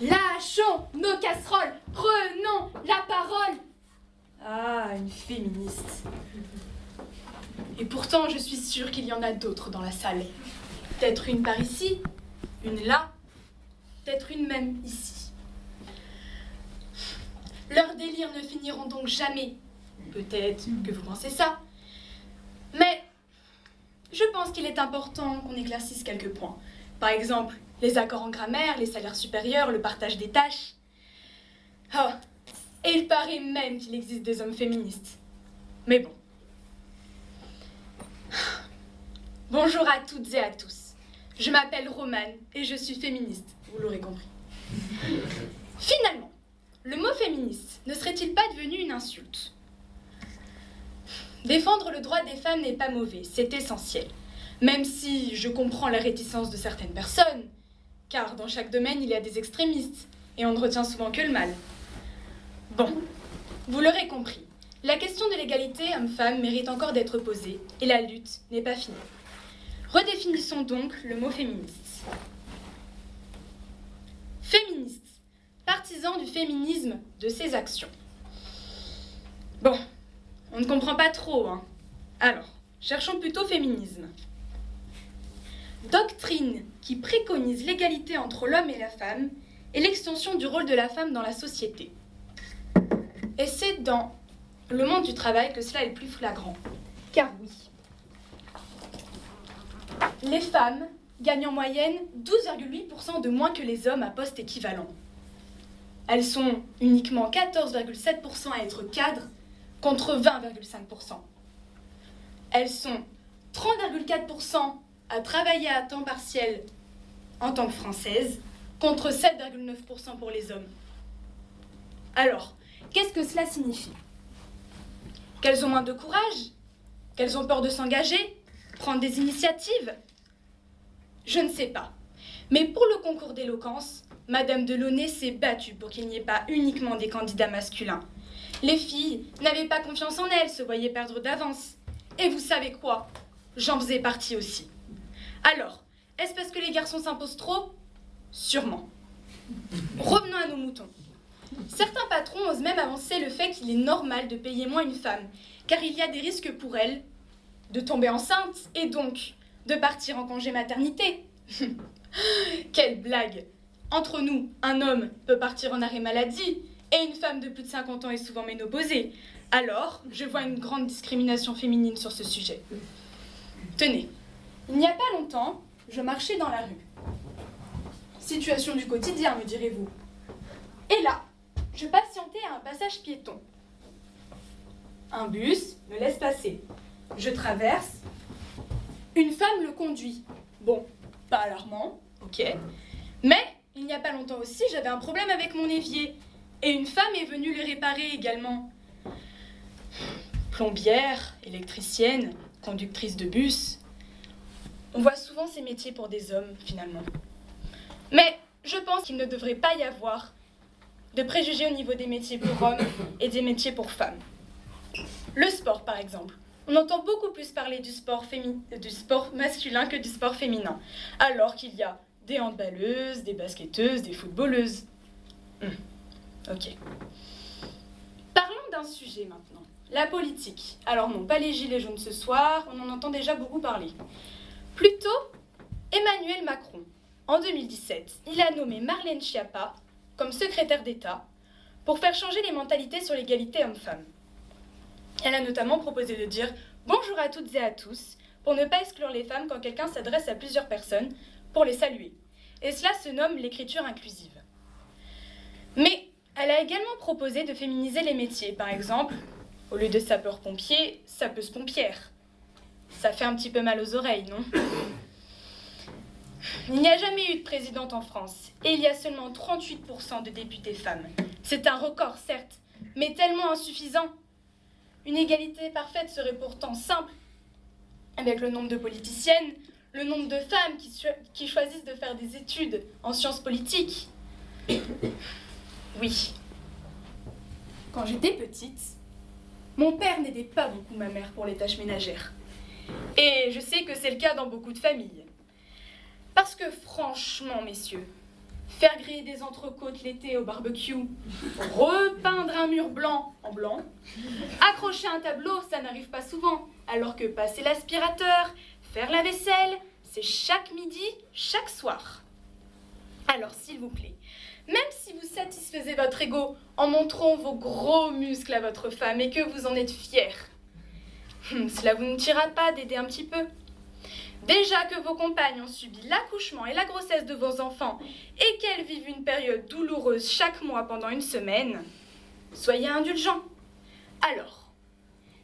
Lâchons nos casseroles, prenons la parole. Ah, une féministe. Et pourtant, je suis sûre qu'il y en a d'autres dans la salle. Peut-être une par ici, une là, peut-être une même ici. Leurs délires ne finiront donc jamais. Peut-être que vous pensez ça. Mais je pense qu'il est important qu'on éclaircisse quelques points. Par exemple, les accords en grammaire, les salaires supérieurs, le partage des tâches. Oh, et il paraît même qu'il existe des hommes féministes. Mais bon. Bonjour à toutes et à tous. Je m'appelle Romane et je suis féministe, vous l'aurez compris. Finalement, le mot féministe ne serait-il pas devenu une insulte? Défendre le droit des femmes n'est pas mauvais, c'est essentiel. Même si je comprends la réticence de certaines personnes, car dans chaque domaine il y a des extrémistes, et on ne retient souvent que le mal. Bon, vous l'aurez compris, la question de l'égalité homme-femme mérite encore d'être posée, et la lutte n'est pas finie. Redéfinissons donc le mot féministe. Féministe, partisan du féminisme de ses actions. Bon, on ne comprend pas trop, hein. Alors, cherchons plutôt féminisme. Doctrine qui préconise l'égalité entre l'homme et la femme et l'extension du rôle de la femme dans la société. Et c'est dans le monde du travail que cela est le plus flagrant. Car oui, les femmes gagnent en moyenne 12,8% de moins que les hommes à poste équivalent. Elles sont uniquement 14,7% à être cadres contre 20,5%. Elles sont 30,4% à travailler à temps partiel en tant que françaises contre 7,9% pour les hommes. Alors, qu'est-ce que cela signifie? Qu'elles ont moins de courage? Qu'elles ont peur de s'engager? Prendre des initiatives? Je ne sais pas. Mais pour le concours d'éloquence, Madame Delaunay s'est battue pour qu'il n'y ait pas uniquement des candidats masculins. Les filles n'avaient pas confiance en elles, se voyaient perdre d'avance. Et vous savez quoi? J'en faisais partie aussi. Alors, est-ce parce que les garçons s'imposent trop? Sûrement. Revenons à nos moutons. Certains patrons osent même avancer le fait qu'il est normal de payer moins une femme, car il y a des risques pour elle de tomber enceinte et donc de partir en congé maternité. Quelle blague Entre nous, un homme peut partir en arrêt maladie et une femme de plus de 50 ans est souvent ménopausée. Alors, je vois une grande discrimination féminine sur ce sujet. Tenez, il n'y a pas longtemps, je marchais dans la rue. Situation du quotidien, me direz-vous. Et là, je patientais à un passage piéton. Un bus me laisse passer. Je traverse. Une femme le conduit. Bon, pas alarmant, ok. Mais il n'y a pas longtemps aussi, j'avais un problème avec mon évier. Et une femme est venue le réparer également. Plombière, électricienne, conductrice de bus. On voit souvent ces métiers pour des hommes, finalement. Mais je pense qu'il ne devrait pas y avoir de préjugés au niveau des métiers pour hommes et des métiers pour femmes. Le sport, par exemple. On entend beaucoup plus parler du sport, masculin que du sport féminin, alors qu'il y a des handballeuses, des basketteuses, des footballeuses. Hum, Ok. Parlons d'un sujet maintenant. La politique. Alors non, pas les gilets jaunes ce soir, on en entend déjà beaucoup parler. Plutôt Emmanuel Macron. En 2017, il a nommé Marlène Schiappa comme secrétaire d'État pour faire changer les mentalités sur l'égalité homme-femme. Elle a notamment proposé de dire bonjour à toutes et à tous pour ne pas exclure les femmes quand quelqu'un s'adresse à plusieurs personnes pour les saluer. Et cela se nomme l'écriture inclusive. Mais elle a également proposé de féminiser les métiers. Par exemple, au lieu de sapeur-pompier, sapeuse-pompière. Ça fait un petit peu mal aux oreilles, non Il n'y a jamais eu de présidente en France et il y a seulement 38% de députés femmes. C'est un record, certes, mais tellement insuffisant. Une égalité parfaite serait pourtant simple. Avec le nombre de politiciennes, le nombre de femmes qui, choisissent de faire des études en sciences politiques. Oui. Quand j'étais petite, mon père n'aidait pas beaucoup ma mère pour les tâches ménagères. Et je sais que c'est le cas dans beaucoup de familles. Parce que franchement, messieurs, faire griller des entrecôtes l'été au barbecue, repeindre un mur blanc en blanc, accrocher un tableau, ça n'arrive pas souvent, alors que passer l'aspirateur, faire la vaisselle, c'est chaque midi, chaque soir. Alors s'il vous plaît, même si vous satisfaisez votre ego en montrant vos gros muscles à votre femme et que vous en êtes fier, hum, cela vous ne tirera pas d'aider un petit peu Déjà que vos compagnes ont subi l'accouchement et la grossesse de vos enfants et qu'elles vivent une période douloureuse chaque mois pendant une semaine, soyez indulgents. Alors,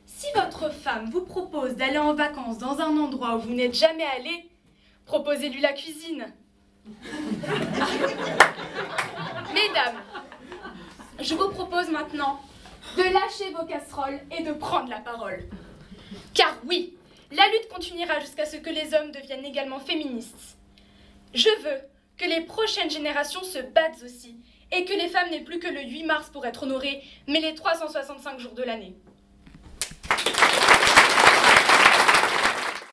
si votre femme vous propose d'aller en vacances dans un endroit où vous n'êtes jamais allé, proposez-lui la cuisine. Mesdames, je vous propose maintenant de lâcher vos casseroles et de prendre la parole. Car oui, la lutte continuera jusqu'à ce que les hommes deviennent également féministes. Je veux que les prochaines générations se battent aussi et que les femmes n'aient plus que le 8 mars pour être honorées, mais les 365 jours de l'année.